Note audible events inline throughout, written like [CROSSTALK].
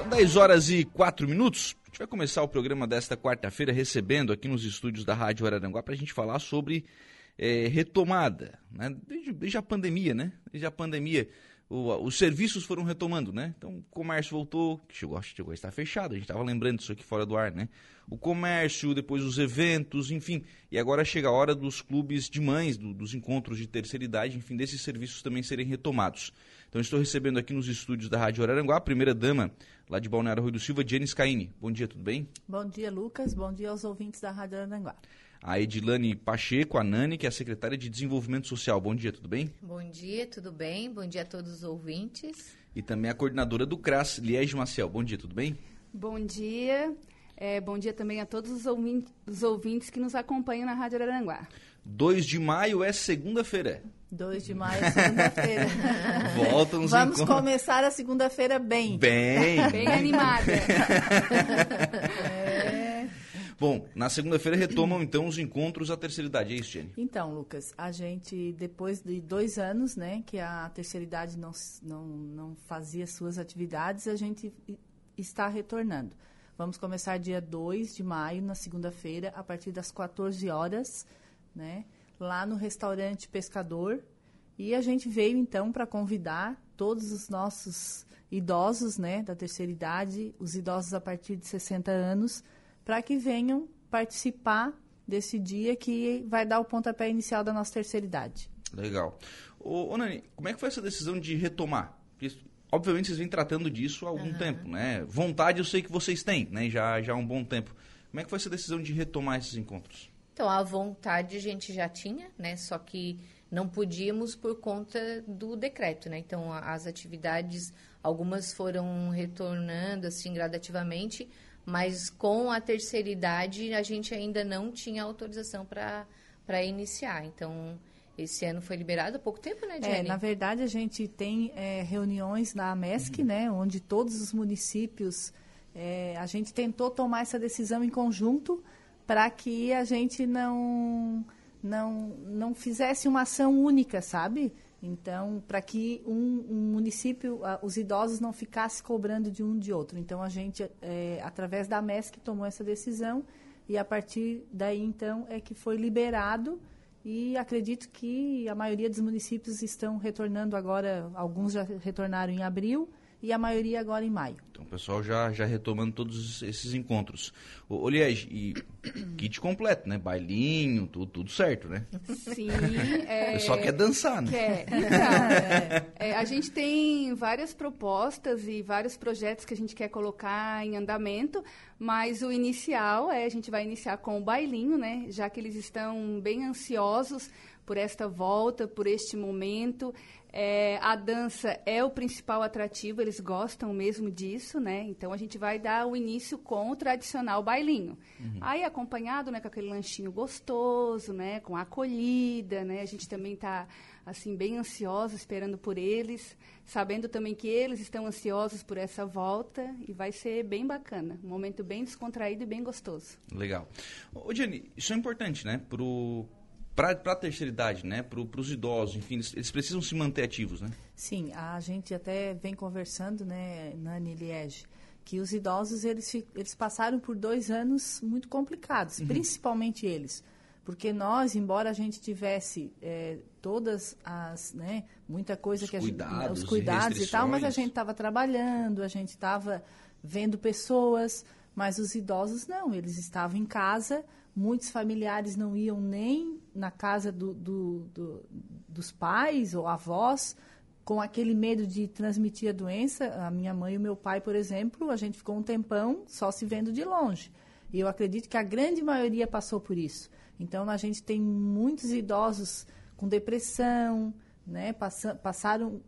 São 10 horas e 4 minutos. A gente vai começar o programa desta quarta-feira recebendo aqui nos estúdios da Rádio Araranguá para a gente falar sobre é, retomada, né? desde, desde, a pandemia, né? Desde a pandemia, o, os serviços foram retomando, né? Então, o comércio voltou, chegou, chegou a estar fechado, a gente estava lembrando disso aqui fora do ar, né? O comércio, depois os eventos, enfim. E agora chega a hora dos clubes de mães, do, dos encontros de terceira idade, enfim, desses serviços também serem retomados. Então, estou recebendo aqui nos estúdios da Rádio Araranguá a primeira dama lá de Balneário Rui do Silva, Jenny Scaini. Bom dia, tudo bem? Bom dia, Lucas. Bom dia aos ouvintes da Rádio Araranguá. A Edilane Pacheco, a Nani, que é a secretária de Desenvolvimento Social. Bom dia, tudo bem? Bom dia, tudo bem? Bom dia a todos os ouvintes. E também a coordenadora do CRAS, Liege Maciel. Bom dia, tudo bem? Bom dia. É, bom dia também a todos os ouvintes, os ouvintes que nos acompanham na Rádio Araranguá. 2 de maio é segunda-feira. 2 de maio é segunda-feira. [LAUGHS] Voltam os Vamos encontros. começar a segunda-feira bem. Bem. Bem animada. É. Bom, na segunda-feira retomam então os encontros à terceira idade, é isso, Jenny? Então, Lucas, a gente, depois de dois anos, né, que a terceira idade não, não, não fazia suas atividades, a gente está retornando. Vamos começar dia 2 de maio, na segunda-feira, a partir das 14 horas, né, lá no restaurante Pescador. E a gente veio, então, para convidar todos os nossos idosos, né, da terceira idade, os idosos a partir de 60 anos, para que venham participar desse dia que vai dar o pontapé inicial da nossa terceira idade. Legal. Ô, ô Nani, como é que foi essa decisão de retomar? Porque, obviamente vocês vêm tratando disso há algum uhum. tempo, né? Vontade eu sei que vocês têm, né? Já, já há um bom tempo. Como é que foi essa decisão de retomar esses encontros? Então, a vontade a gente já tinha, né? Só que não podíamos por conta do decreto, né? Então, as atividades, algumas foram retornando, assim, gradativamente, mas com a terceira idade a gente ainda não tinha autorização para iniciar. Então, esse ano foi liberado há pouco tempo, né, Jenny? É, na verdade, a gente tem é, reuniões na MESC, uhum. né, onde todos os municípios, é, a gente tentou tomar essa decisão em conjunto para que a gente não, não, não fizesse uma ação única, sabe? Então, para que um, um município, os idosos não ficassem cobrando de um de outro. Então, a gente, é, através da MESC, tomou essa decisão e a partir daí, então, é que foi liberado e acredito que a maioria dos municípios estão retornando agora, alguns já retornaram em abril e a maioria agora em maio. Então, o pessoal já, já retomando todos esses encontros. Ô, Liege, e [COUGHS] kit completo, né? Bailinho, tudo, tudo certo, né? Sim. É... [LAUGHS] O pessoal quer dançar, né? Quer. [LAUGHS] Então, é, a gente tem várias propostas e vários projetos que a gente quer colocar em andamento, mas o inicial é, a gente vai iniciar com o bailinho, né? Já que eles estão bem ansiosos por esta volta, por este momento. É, a dança é o principal atrativo, eles gostam mesmo disso, né? Então a gente vai dar o início com o tradicional bailinho. Uhum. Aí acompanhado, né, com aquele lanchinho gostoso, né, com a acolhida, né? A gente também está assim bem ansioso esperando por eles, sabendo também que eles estão ansiosos por essa volta e vai ser bem bacana, um momento bem descontraído e bem gostoso. Legal. Ô, Jenny, isso é importante, né, pro para a terceira idade, né? Para os idosos, enfim, eles, eles, precisam se manter ativos, né? Sim, a gente até vem conversando, né, Nani Liege, que os idosos eles, eles passaram por dois anos muito complicados, uhum. principalmente eles. Porque nós, embora a gente tivesse é, todas as, né, muita coisa os que a cuidados, gente, os cuidados e tal, mas a gente estava trabalhando, a gente estava vendo pessoas, mas os idosos não, eles estavam em casa, muitos familiares não iam nem na casa do, do, do, dos pais ou avós com aquele medo de transmitir a doença. A minha mãe e o meu pai, por exemplo, a gente ficou um tempão só se vendo de longe. E eu acredito que a grande maioria passou por isso. Então, a gente tem muitos idosos com depressão, né? passaram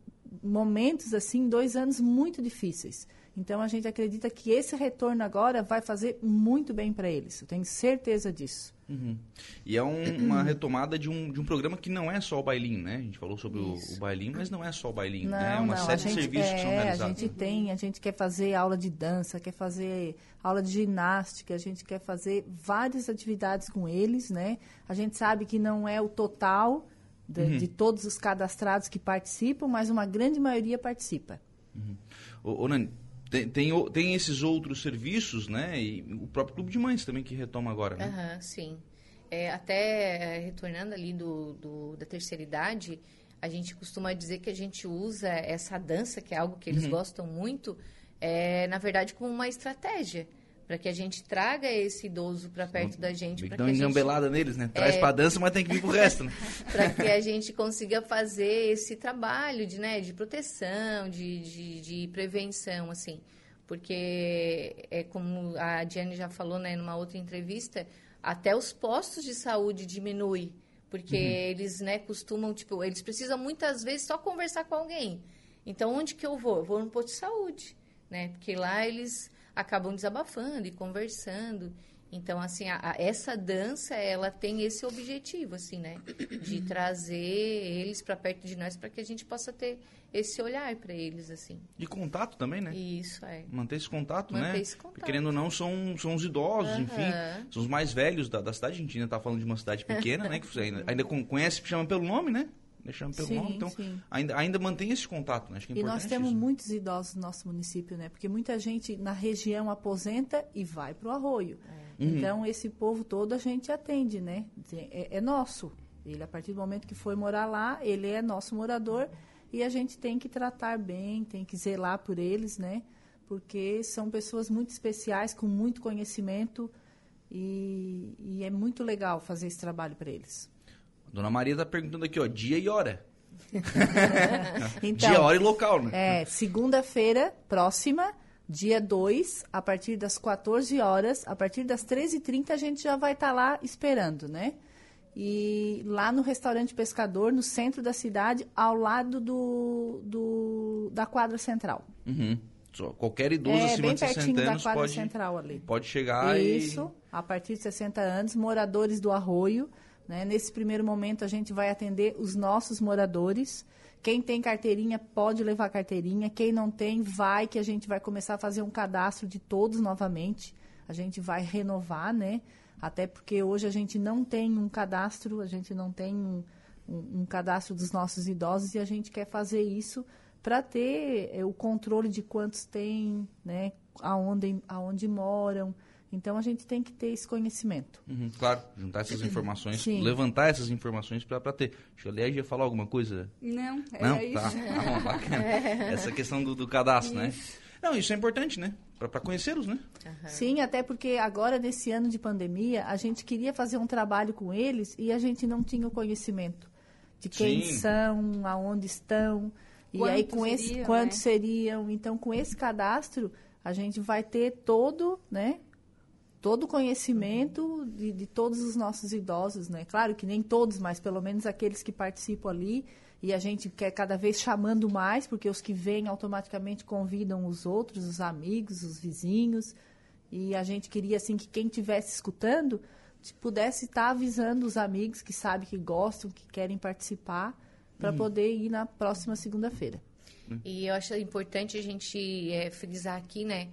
momentos, assim, dois anos muito difíceis. Então, a gente acredita que esse retorno agora vai fazer muito bem para eles. Eu tenho certeza disso. Uhum. E é um, uma retomada de um, de um programa que não é só o bailinho, né? A gente falou sobre o, o, bailinho, mas não é só o bailinho, não, né? É uma não, série gente, de serviços é, que são realizados. A gente tem, a gente quer fazer aula de dança, quer fazer aula de ginástica, a gente quer fazer várias atividades com eles, né? A gente sabe que não é o total de, uhum. de todos os cadastrados que participam, mas uma grande maioria participa. Uhum. Ô, ô Nani, tem, tem, tem, esses outros serviços, né? E o próprio Clube de Mães também que retoma agora, né? Sim. É, até retornando ali do, do, da terceira idade, a gente costuma dizer que a gente usa essa dança, que é algo que eles uhum. gostam muito, é, na verdade, como uma estratégia para que a gente traga esse idoso para perto da gente. Dá uma engambelada gente, neles, né? Traz é, para dança, mas tem que vir pro resto, né? [LAUGHS] para que a gente consiga fazer esse trabalho de, né, de proteção, de, de, de, prevenção, assim. Porque, é como a Diane já falou, né, numa outra entrevista, até os postos de saúde diminuem. Porque uhum. eles, né, costumam, tipo, eles precisam muitas vezes só conversar com alguém. Então, onde que eu vou? Eu vou no posto de saúde, né? Porque lá eles acabam desabafando e conversando. Então, assim, a, a, essa dança, ela tem esse objetivo, assim, né? De [CLEARS THROAT] trazer eles para perto de nós para que a gente possa ter esse olhar para eles, assim. E contato também, né? Isso, é. Manter esse contato, Manter né? Esse contato. Querendo ou não, são, são os idosos, uhum. enfim. São os mais velhos da, da cidade. A gente ainda tá falando de uma cidade pequena, né? Que você ainda, ainda conhece, chama pelo nome, né? Deixando pelo sim, nome. Então, ainda, ainda mantém esse contato, né? Acho que é e nós temos isso. muitos idosos no nosso município, né? Porque muita gente na região aposenta e vai para o arroio. É. Uhum. Então, esse povo todo a gente atende, né? É, é, nosso. Ele, a partir do momento que foi morar lá, ele é nosso morador e a gente tem que tratar bem, tem que zelar por eles, né? Porque são pessoas muito especiais, com muito conhecimento e, e é muito legal fazer esse trabalho para eles. Dona Maria está perguntando aqui, ó, dia e hora. [LAUGHS] então, dia, hora e local, né? É, segunda-feira próxima, dia 2, a partir das 14 horas, a partir das 13h30 a gente já vai estar tá lá esperando, né? E lá no restaurante Pescador, no centro da cidade, ao lado do, do da quadra central. Uhum. Só, qualquer idoso é, acima de 60 anos da quadra pode, central ali. pode chegar Isso, e... a partir de 60 anos, moradores do Arroio, né? Nesse primeiro momento, a gente vai atender os nossos moradores. Quem tem carteirinha pode levar carteirinha. Quem não tem, vai que a gente vai começar a fazer um cadastro de todos novamente. A gente vai renovar, né? Até porque hoje a gente não tem um cadastro, a gente não tem um, um, um cadastro dos nossos idosos e a gente quer fazer isso para ter é, o controle de quantos tem, né? Aonde, aonde moram. Então a gente tem que ter esse conhecimento. Uhum, claro, juntar essas informações, Sim. levantar essas informações para ter. Deixa eu aliás, ia falar alguma coisa? Não, é Não? Isso. Tá, tá bom, bacana. [LAUGHS] Essa questão do, do cadastro, né? isso. né? Não, isso é importante, né? Para conhecê-los, né? Uhum. Sim, até porque agora, nesse ano de pandemia, a gente queria fazer um trabalho com eles e a gente não tinha o conhecimento de quem Sim. são, aonde estão. E aí, com seriam, esse, quantos né? seriam. Então, com esse cadastro, a gente vai ter todo, né? Todo o conhecimento de, de, todos os nossos idosos, né? Claro que nem todos, mas pelo menos aqueles que participam ali. E a gente quer cada vez chamando mais, porque os que vêm automaticamente convidam os outros, os amigos, os vizinhos. E a gente queria, assim, que quem estivesse escutando pudesse estar avisando os amigos que sabem que gostam, que querem participar, para uhum. poder ir na próxima segunda-feira. E eu acho importante a gente é, frisar aqui, né?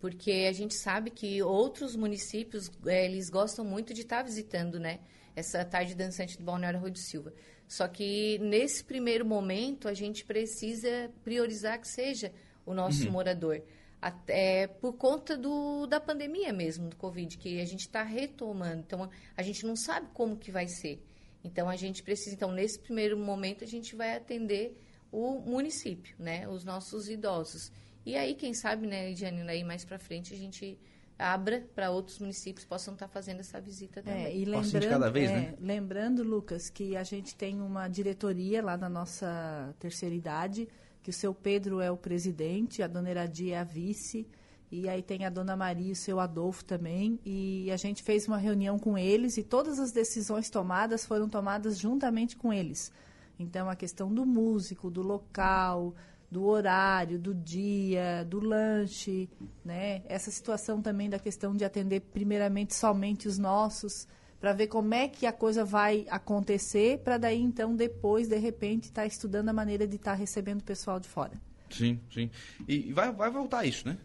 Porque a gente sabe que outros municípios é, eles gostam muito de estar tá visitando, né? Essa tarde dançante do Balneário Rui do Silva. Só que nesse primeiro momento a gente precisa priorizar que seja o nosso uhum. morador. Até por conta do, da pandemia mesmo, do Covid, que a gente está retomando. Então, a gente não sabe como que vai ser. Então, a gente precisa... Então, nesse primeiro momento, a gente vai atender o município, né? Os nossos idosos. E aí, quem sabe, né, Janina, aí mais para frente a gente abra para outros municípios possam estar tá fazendo essa visita é, também. É, e lembrando, cada vez, é, né? lembrando, Lucas, que a gente tem uma diretoria lá na nossa terceira idade, que o seu Pedro é o presidente, a dona Eradia é a vice, e aí tem a dona Maria e o seu Adolfo também, e a gente fez uma reunião com eles e todas as decisões tomadas foram tomadas juntamente com eles. Então, a questão do músico, do local, do horário, do dia, do lanche, né? Essa situação também da questão de atender primeiramente somente os nossos, para ver como é que a coisa vai acontecer, para daí então depois de repente estar tá estudando a maneira de estar tá recebendo o pessoal de fora. Sim, sim. E vai, vai voltar isso, né?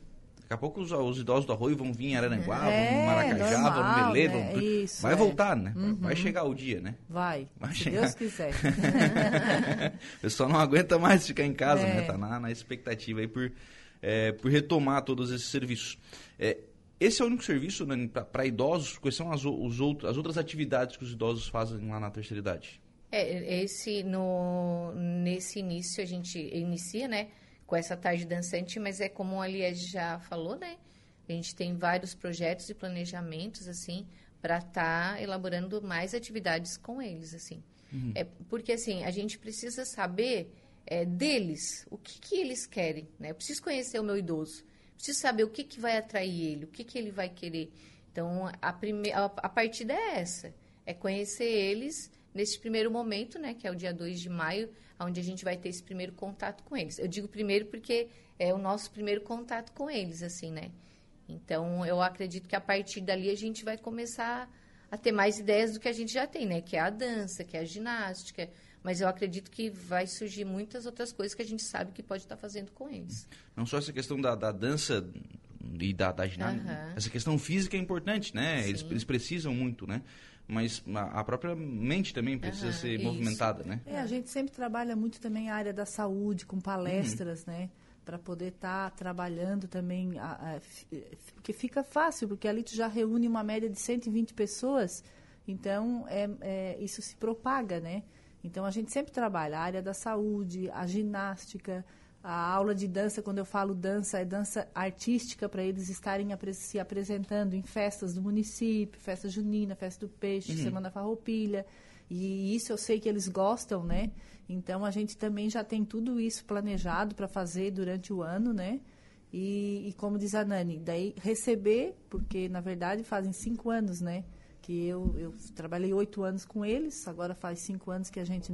Daqui a pouco os, os, idosos do Arroio vão vir em Araranguá, é, vão no Maracajá, normal, vão no Melê, né? vão... Isso, vai é. voltar, né? Uhum. Vai chegar o dia, né? Vai, vai se chegar. Deus quiser. [LAUGHS] o pessoal não aguenta mais ficar em casa, né? é. né? Tá na, na expectativa aí por é, por retomar todos esses serviços. É, esse é o único serviço né, para idosos? Quais são as, os outros, as outras atividades que os idosos fazem lá na terceira idade? É, esse, no, nesse início, a gente inicia, né, com essa tarde dançante, mas é como a Liege já falou, né, a gente tem vários projetos e planejamentos, assim, para estar tá elaborando mais atividades com eles, assim. Uhum. É, porque, assim, a gente precisa saber é, deles, o que, que eles querem, né? Eu preciso conhecer o meu idoso, preciso saber o que, que vai atrair ele, o que, que ele vai querer. Então, a, prime... a, a partida é essa, é conhecer eles nesse primeiro momento, né, que é o dia 2 de maio, onde a gente vai ter esse primeiro contato com eles. Eu digo primeiro porque é o nosso primeiro contato com eles, assim, né? Então, eu acredito que a partir dali a gente vai começar a ter mais ideias do que a gente já tem, né? Que é a dança, que é a ginástica. Mas eu acredito que vai surgir muitas outras coisas que a gente sabe que pode estar fazendo com eles. Não só essa questão da, da dança e da, da ginástica. Uhum. Essa questão física é importante, né? Eles, eles, precisam muito, né? Mas a, própria mente também precisa uhum, ser isso. movimentada, né? É, a gente sempre trabalha muito também a área da saúde, com palestras, uhum. né? para poder estar tá trabalhando também, a, a, porque fica fácil, porque ali tu já reúne uma média de 120 pessoas, então é, é, isso se propaga, né? Então a gente sempre trabalha a área da saúde, a ginástica, a aula de dança, quando eu falo dança, é dança artística para eles estarem se apresentando em festas do município, festa junina, festa do peixe, uhum. semana farroupilha. E isso eu sei que eles gostam, né? Então a gente também já tem tudo isso planejado para fazer durante o ano, né? E, e, como diz a Nani, daí receber, porque na verdade fazem cinco anos, né? Que eu, eu trabalhei oito anos com eles, agora faz cinco anos que a gente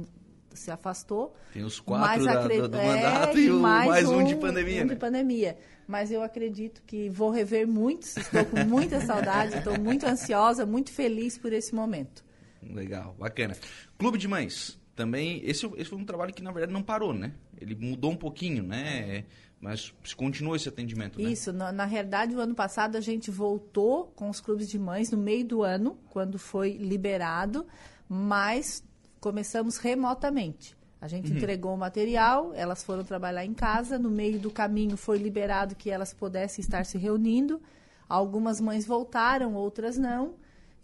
se afastou. Tem os quatro da, do, do mandato é, e o, mais, mais um, um, de pandemia, um né? de pandemia. Mas eu acredito que vou rever muitos, estou com muita saudade, estou muito ansiosa, muito feliz por esse momento. Legal, bacana. Clube de Mães, também, esse, esse foi um trabalho que na verdade não parou, né? Ele mudou um pouquinho, né? Mas continua esse atendimento, né? Isso, na, na realidade, o ano passado a gente voltou com os clubes de mães no meio do ano, quando foi liberado, mas começamos remotamente. A gente uhum. entregou o material, elas foram trabalhar em casa, no meio do caminho foi liberado que elas pudessem estar se reunindo. Algumas mães voltaram, outras não.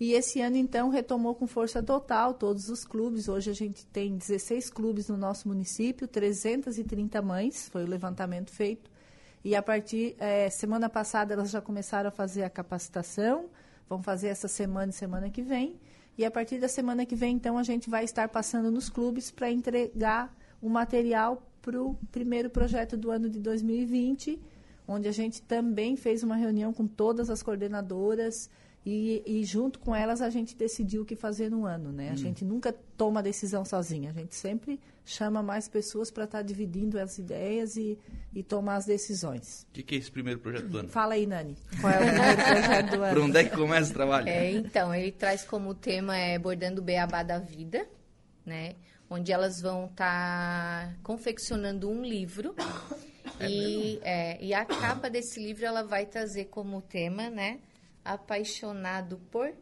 E esse ano, então, retomou com força total todos os clubes. Hoje a gente tem 16 clubes no nosso município, 330 mães, foi o levantamento feito. E a partir, é, semana passada, elas já começaram a fazer a capacitação, vão fazer essa semana e semana que vem. E a partir da semana que vem, então, a gente vai estar passando nos clubes para entregar o material para o primeiro projeto do ano de 2020, onde a gente também fez uma reunião com todas as coordenadoras e, e, junto com elas a gente decidiu o que fazer no ano, né? A hum. gente nunca toma decisão sozinha, a gente sempre chama mais pessoas para estar tá dividindo as ideias e, e tomar as decisões. O que, que, é esse primeiro projeto do ano? Fala aí, Nani. Qual é o primeiro projeto do [LAUGHS] ano? Por onde é que começa o trabalho? É, então, ele traz como tema é Bordando o Beabá da Vida, né? Onde elas vão estar tá confeccionando um livro [COUGHS] é e, é, e a capa desse livro ela vai trazer como tema, né? Apaixonado por,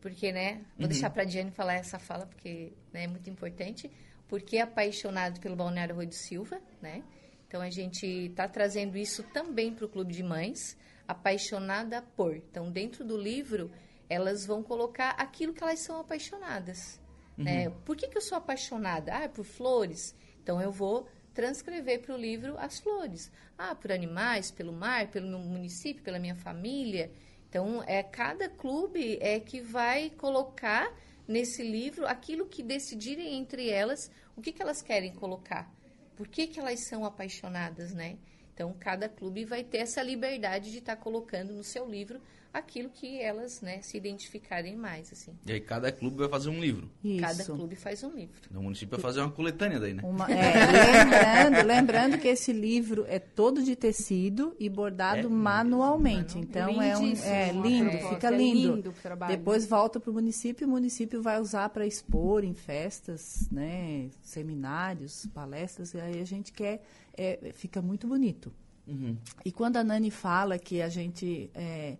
porque, né, vou uhum. deixar para a Diane falar essa fala, porque né, é muito importante, porque apaixonado pelo Balneário Rui do Silva, né? Então, a gente está trazendo isso também para o Clube de Mães, apaixonada por. Então, dentro do livro, elas vão colocar aquilo que elas são apaixonadas. Uhum. Né? Por que, que eu sou apaixonada? Ah, por flores. Então, eu vou transcrever para o livro as flores. Ah, por animais, pelo mar, pelo meu município, pela minha família. Então, é cada clube é que vai colocar nesse livro aquilo que decidirem entre elas o que, que elas querem colocar. Por que, que elas são apaixonadas, né? Então, cada clube vai ter essa liberdade de estar tá colocando no seu livro aquilo que elas né, se identificarem mais. assim. E aí cada clube vai fazer um livro. Isso. Cada clube faz um livro. O município vai fazer uma coletânea daí, né? Uma, é, lembrando, [LAUGHS] lembrando que esse livro é todo de tecido e bordado é, manualmente. Então é, um, é lindo, é, fica lindo. lindo Depois volta para o município e o município vai usar para expor em festas, né, seminários, palestras. E aí a gente quer, é, fica muito bonito. Uhum. E quando a Nani fala que a gente é,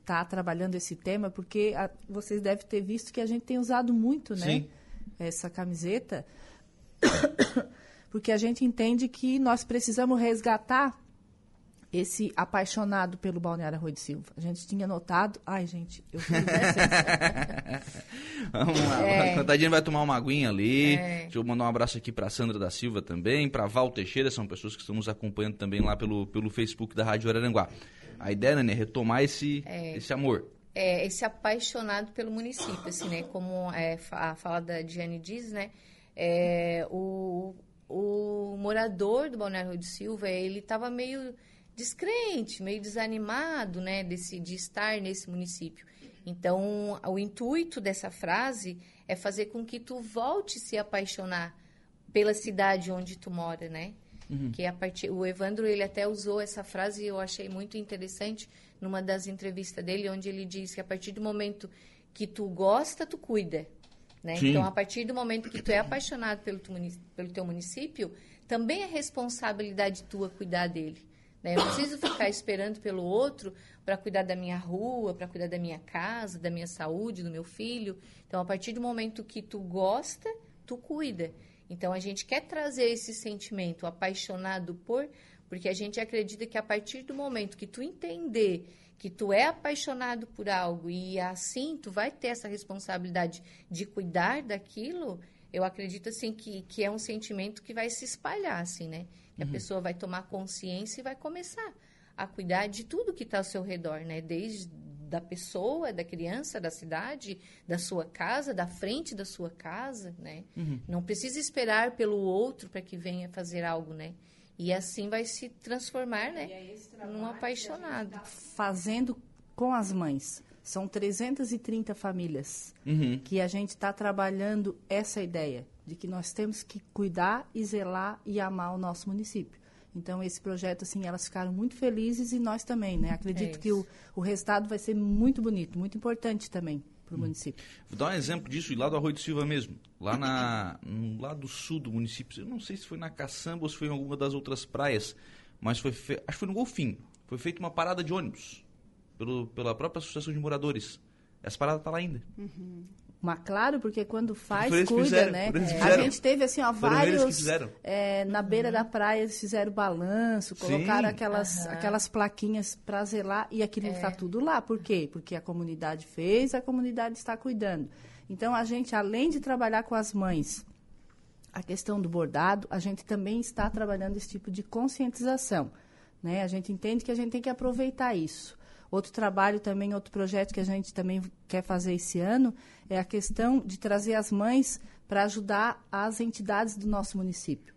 está trabalhando esse tema, porque a, vocês devem ter visto que a gente tem usado muito, né? Sim. Essa camiseta, [COUGHS] porque a gente entende que nós precisamos resgatar esse apaixonado pelo Balneário Arroio de Silva. A gente tinha notado. Ai, gente, eu fui [LAUGHS] Vamos lá. É. Gente vai tomar uma aguinha ali. É. Deixa eu mandar um abraço aqui para Sandra da Silva também, para Val Teixeira, são pessoas que estão nos acompanhando também lá pelo, pelo Facebook da Rádio Araranguá. A ideia, né, é retomar esse, é. esse amor. É, esse apaixonado pelo município, assim, né? Como é, a fala da Diane diz, né? É, o, o morador do Balneário Rio de Silva, ele estava meio descrente, meio desanimado, né, desse, de estar nesse município. Então, o intuito dessa frase é fazer com que tu volte a se apaixonar pela cidade onde tu mora, né? Uhum. Que a partir, o Evandro ele até usou essa frase e eu achei muito interessante numa das entrevistas dele, onde ele diz que a partir do momento que tu gosta, tu cuida. Né? Então, a partir do momento que tu é apaixonado pelo, tu, pelo teu município, também é responsabilidade tua cuidar dele. Né? Eu preciso ficar esperando pelo outro para cuidar da minha rua, para cuidar da minha casa, da minha saúde, do meu filho. Então, a partir do momento que tu gosta, tu cuida. Então, a gente quer trazer esse sentimento apaixonado por, porque a gente acredita que a partir do momento que tu entender que tu é apaixonado por algo e assim tu vai ter essa responsabilidade de cuidar daquilo, eu acredito assim que, que é um sentimento que vai se espalhar assim, né? Que uhum. a pessoa vai tomar consciência e vai começar a cuidar de tudo que está ao seu redor, né? Desde da pessoa, da criança, da cidade, da sua casa, da frente da sua casa, né? Uhum. Não precisa esperar pelo outro para que venha fazer algo, né? E assim vai se transformar, né? Num apaixonado. Tá fazendo com as mães. São 330 famílias uhum. que a gente está trabalhando essa ideia de que nós temos que cuidar e zelar e amar o nosso município. Então, esse projeto, assim, elas ficaram muito felizes e nós também, né? Acredito é que o, o resultado vai ser muito bonito, muito importante também para o hum. município. Vou dar um exemplo disso lá do Arroio de Silva mesmo. Lá na, no lado sul do município, eu não sei se foi na Caçamba ou se foi em alguma das outras praias, mas foi fe... acho que foi no Golfinho. Foi feita uma parada de ônibus pelo, pela própria Associação de Moradores. Essa parada está lá ainda. Uhum. Mas claro, porque quando faz, cuida, fizeram, né? A gente teve assim, ó, vários. É, na beira uhum. da praia eles fizeram balanço, colocaram aquelas, uhum. aquelas plaquinhas para zelar e aquilo está é. tudo lá. Por quê? Porque a comunidade fez, a comunidade está cuidando. Então a gente, além de trabalhar com as mães, a questão do bordado, a gente também está trabalhando esse tipo de conscientização. Né? A gente entende que a gente tem que aproveitar isso. Outro trabalho também, outro projeto que a gente também quer fazer esse ano é a questão de trazer as mães para ajudar as entidades do nosso município.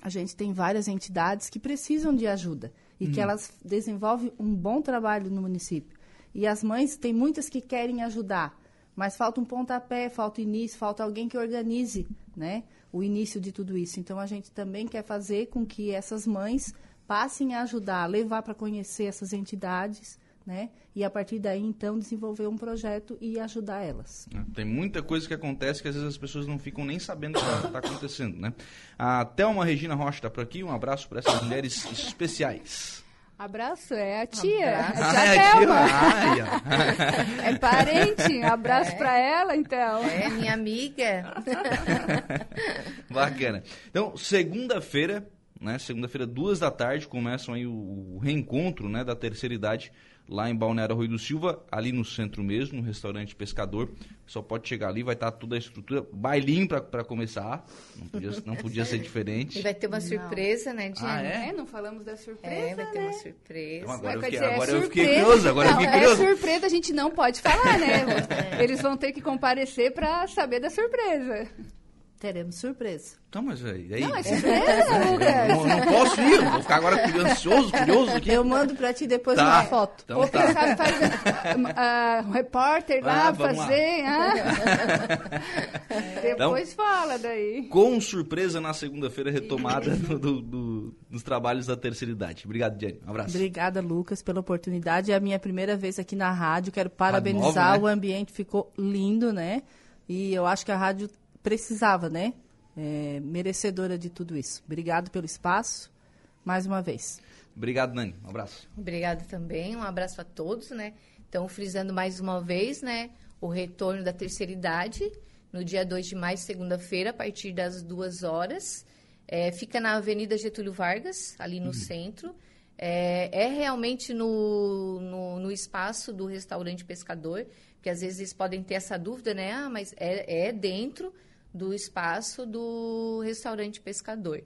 A gente tem várias entidades que precisam de ajuda e uhum. que elas desenvolvem um bom trabalho no município. E as mães, tem muitas que querem ajudar, mas falta um pontapé, falta início, falta alguém que organize né, o início de tudo isso. Então, a gente também quer fazer com que essas mães passem a ajudar, levar para conhecer essas entidades, né? E a partir daí, então, desenvolver um projeto e ajudar elas. É, tem muita coisa que acontece que às vezes as pessoas não ficam nem sabendo o que está acontecendo, né? A Thelma Regina Rocha está por aqui, um abraço para essas mulheres especiais. Abraço, é a tia. Abraço. A tia ah, é [LAUGHS] é parente. Abraço é. para ela, então. É, minha amiga. [LAUGHS] Bacana. Então, segunda-feira, né? Segunda-feira, duas da tarde, começam aí o, o, reencontro né, da terceira idade lá em Balneário Rui do Silva, ali no centro mesmo, no restaurante Pescador. Só pode chegar ali, vai estar toda a estrutura, bailinho para começar, não podia, não [LAUGHS] podia ser diferente. E vai ter uma surpresa, não. né, Diana? Ah, é? é? não falamos da surpresa, É, vai ter né? uma surpresa. Então, agora, eu fiquei, dizer, agora é eu fiquei curioso, agora não, eu fiquei curioso. É surpresa, a gente não pode falar, né? [LAUGHS] É. Eles vão ter que comparecer para saber da surpresa. Teremos surpresa. Então, mas aí. aí não, é surpresa, [LAUGHS] Lucas. Não, não, posso ir, vou ficar agora ansioso, curioso aqui. Eu mando pra ti depois tá. uma foto. Então, Ou tá. quem sabe faz uh, um repórter lá ah, fazer. Lá. Ah. [LAUGHS] depois então, fala daí. Com surpresa na segunda-feira, retomada do, do, do, dos trabalhos da terceira idade. Obrigado, Jenny. Um abraço. Obrigada, Lucas, pela oportunidade. É a minha primeira vez aqui na rádio. Quero parabenizar. Nova, né? O ambiente ficou lindo, né? E eu acho que a rádio precisava, né? É, merecedora de tudo isso. Obrigado pelo espaço, mais uma vez. Obrigado, Nani. Um abraço. Obrigado também. Um abraço a todos, né? Então, frisando mais uma vez, né? O retorno da terceira idade, no dia 2 de maio, segunda-feira, a partir das duas horas. É, fica na Avenida Getúlio Vargas, ali no uhum. centro. É, é realmente no, no, no, espaço do restaurante pescador, que às vezes podem ter essa dúvida, né? Ah, mas é, é dentro do espaço do restaurante pescador.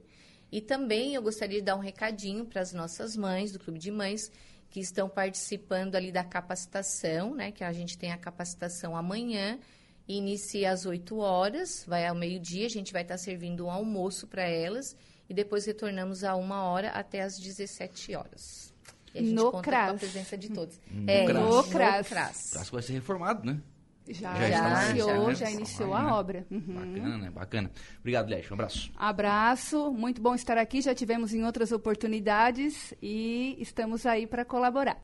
E também eu gostaria de dar um recadinho para as nossas mães, do Clube de Mães, que estão participando ali da capacitação, né? Que a gente tem a capacitação amanhã, inicia às 8 horas, vai ao meio-dia, a gente vai estar servindo um almoço para elas e depois retornamos a uma hora até às 17 horas. E a gente no conta CRAS. com a presença de todos. No é, CRAS. No CRAS. CRAS. O vai ser reformado, né? Já, Já está iniciou, já, já iniciou a né? obra. Uhum. Bacana, né? Bacana. Obrigado, Leste. Um abraço. Abraço, muito bom estar aqui. Já tivemos em outras oportunidades e estamos aí para colaborar.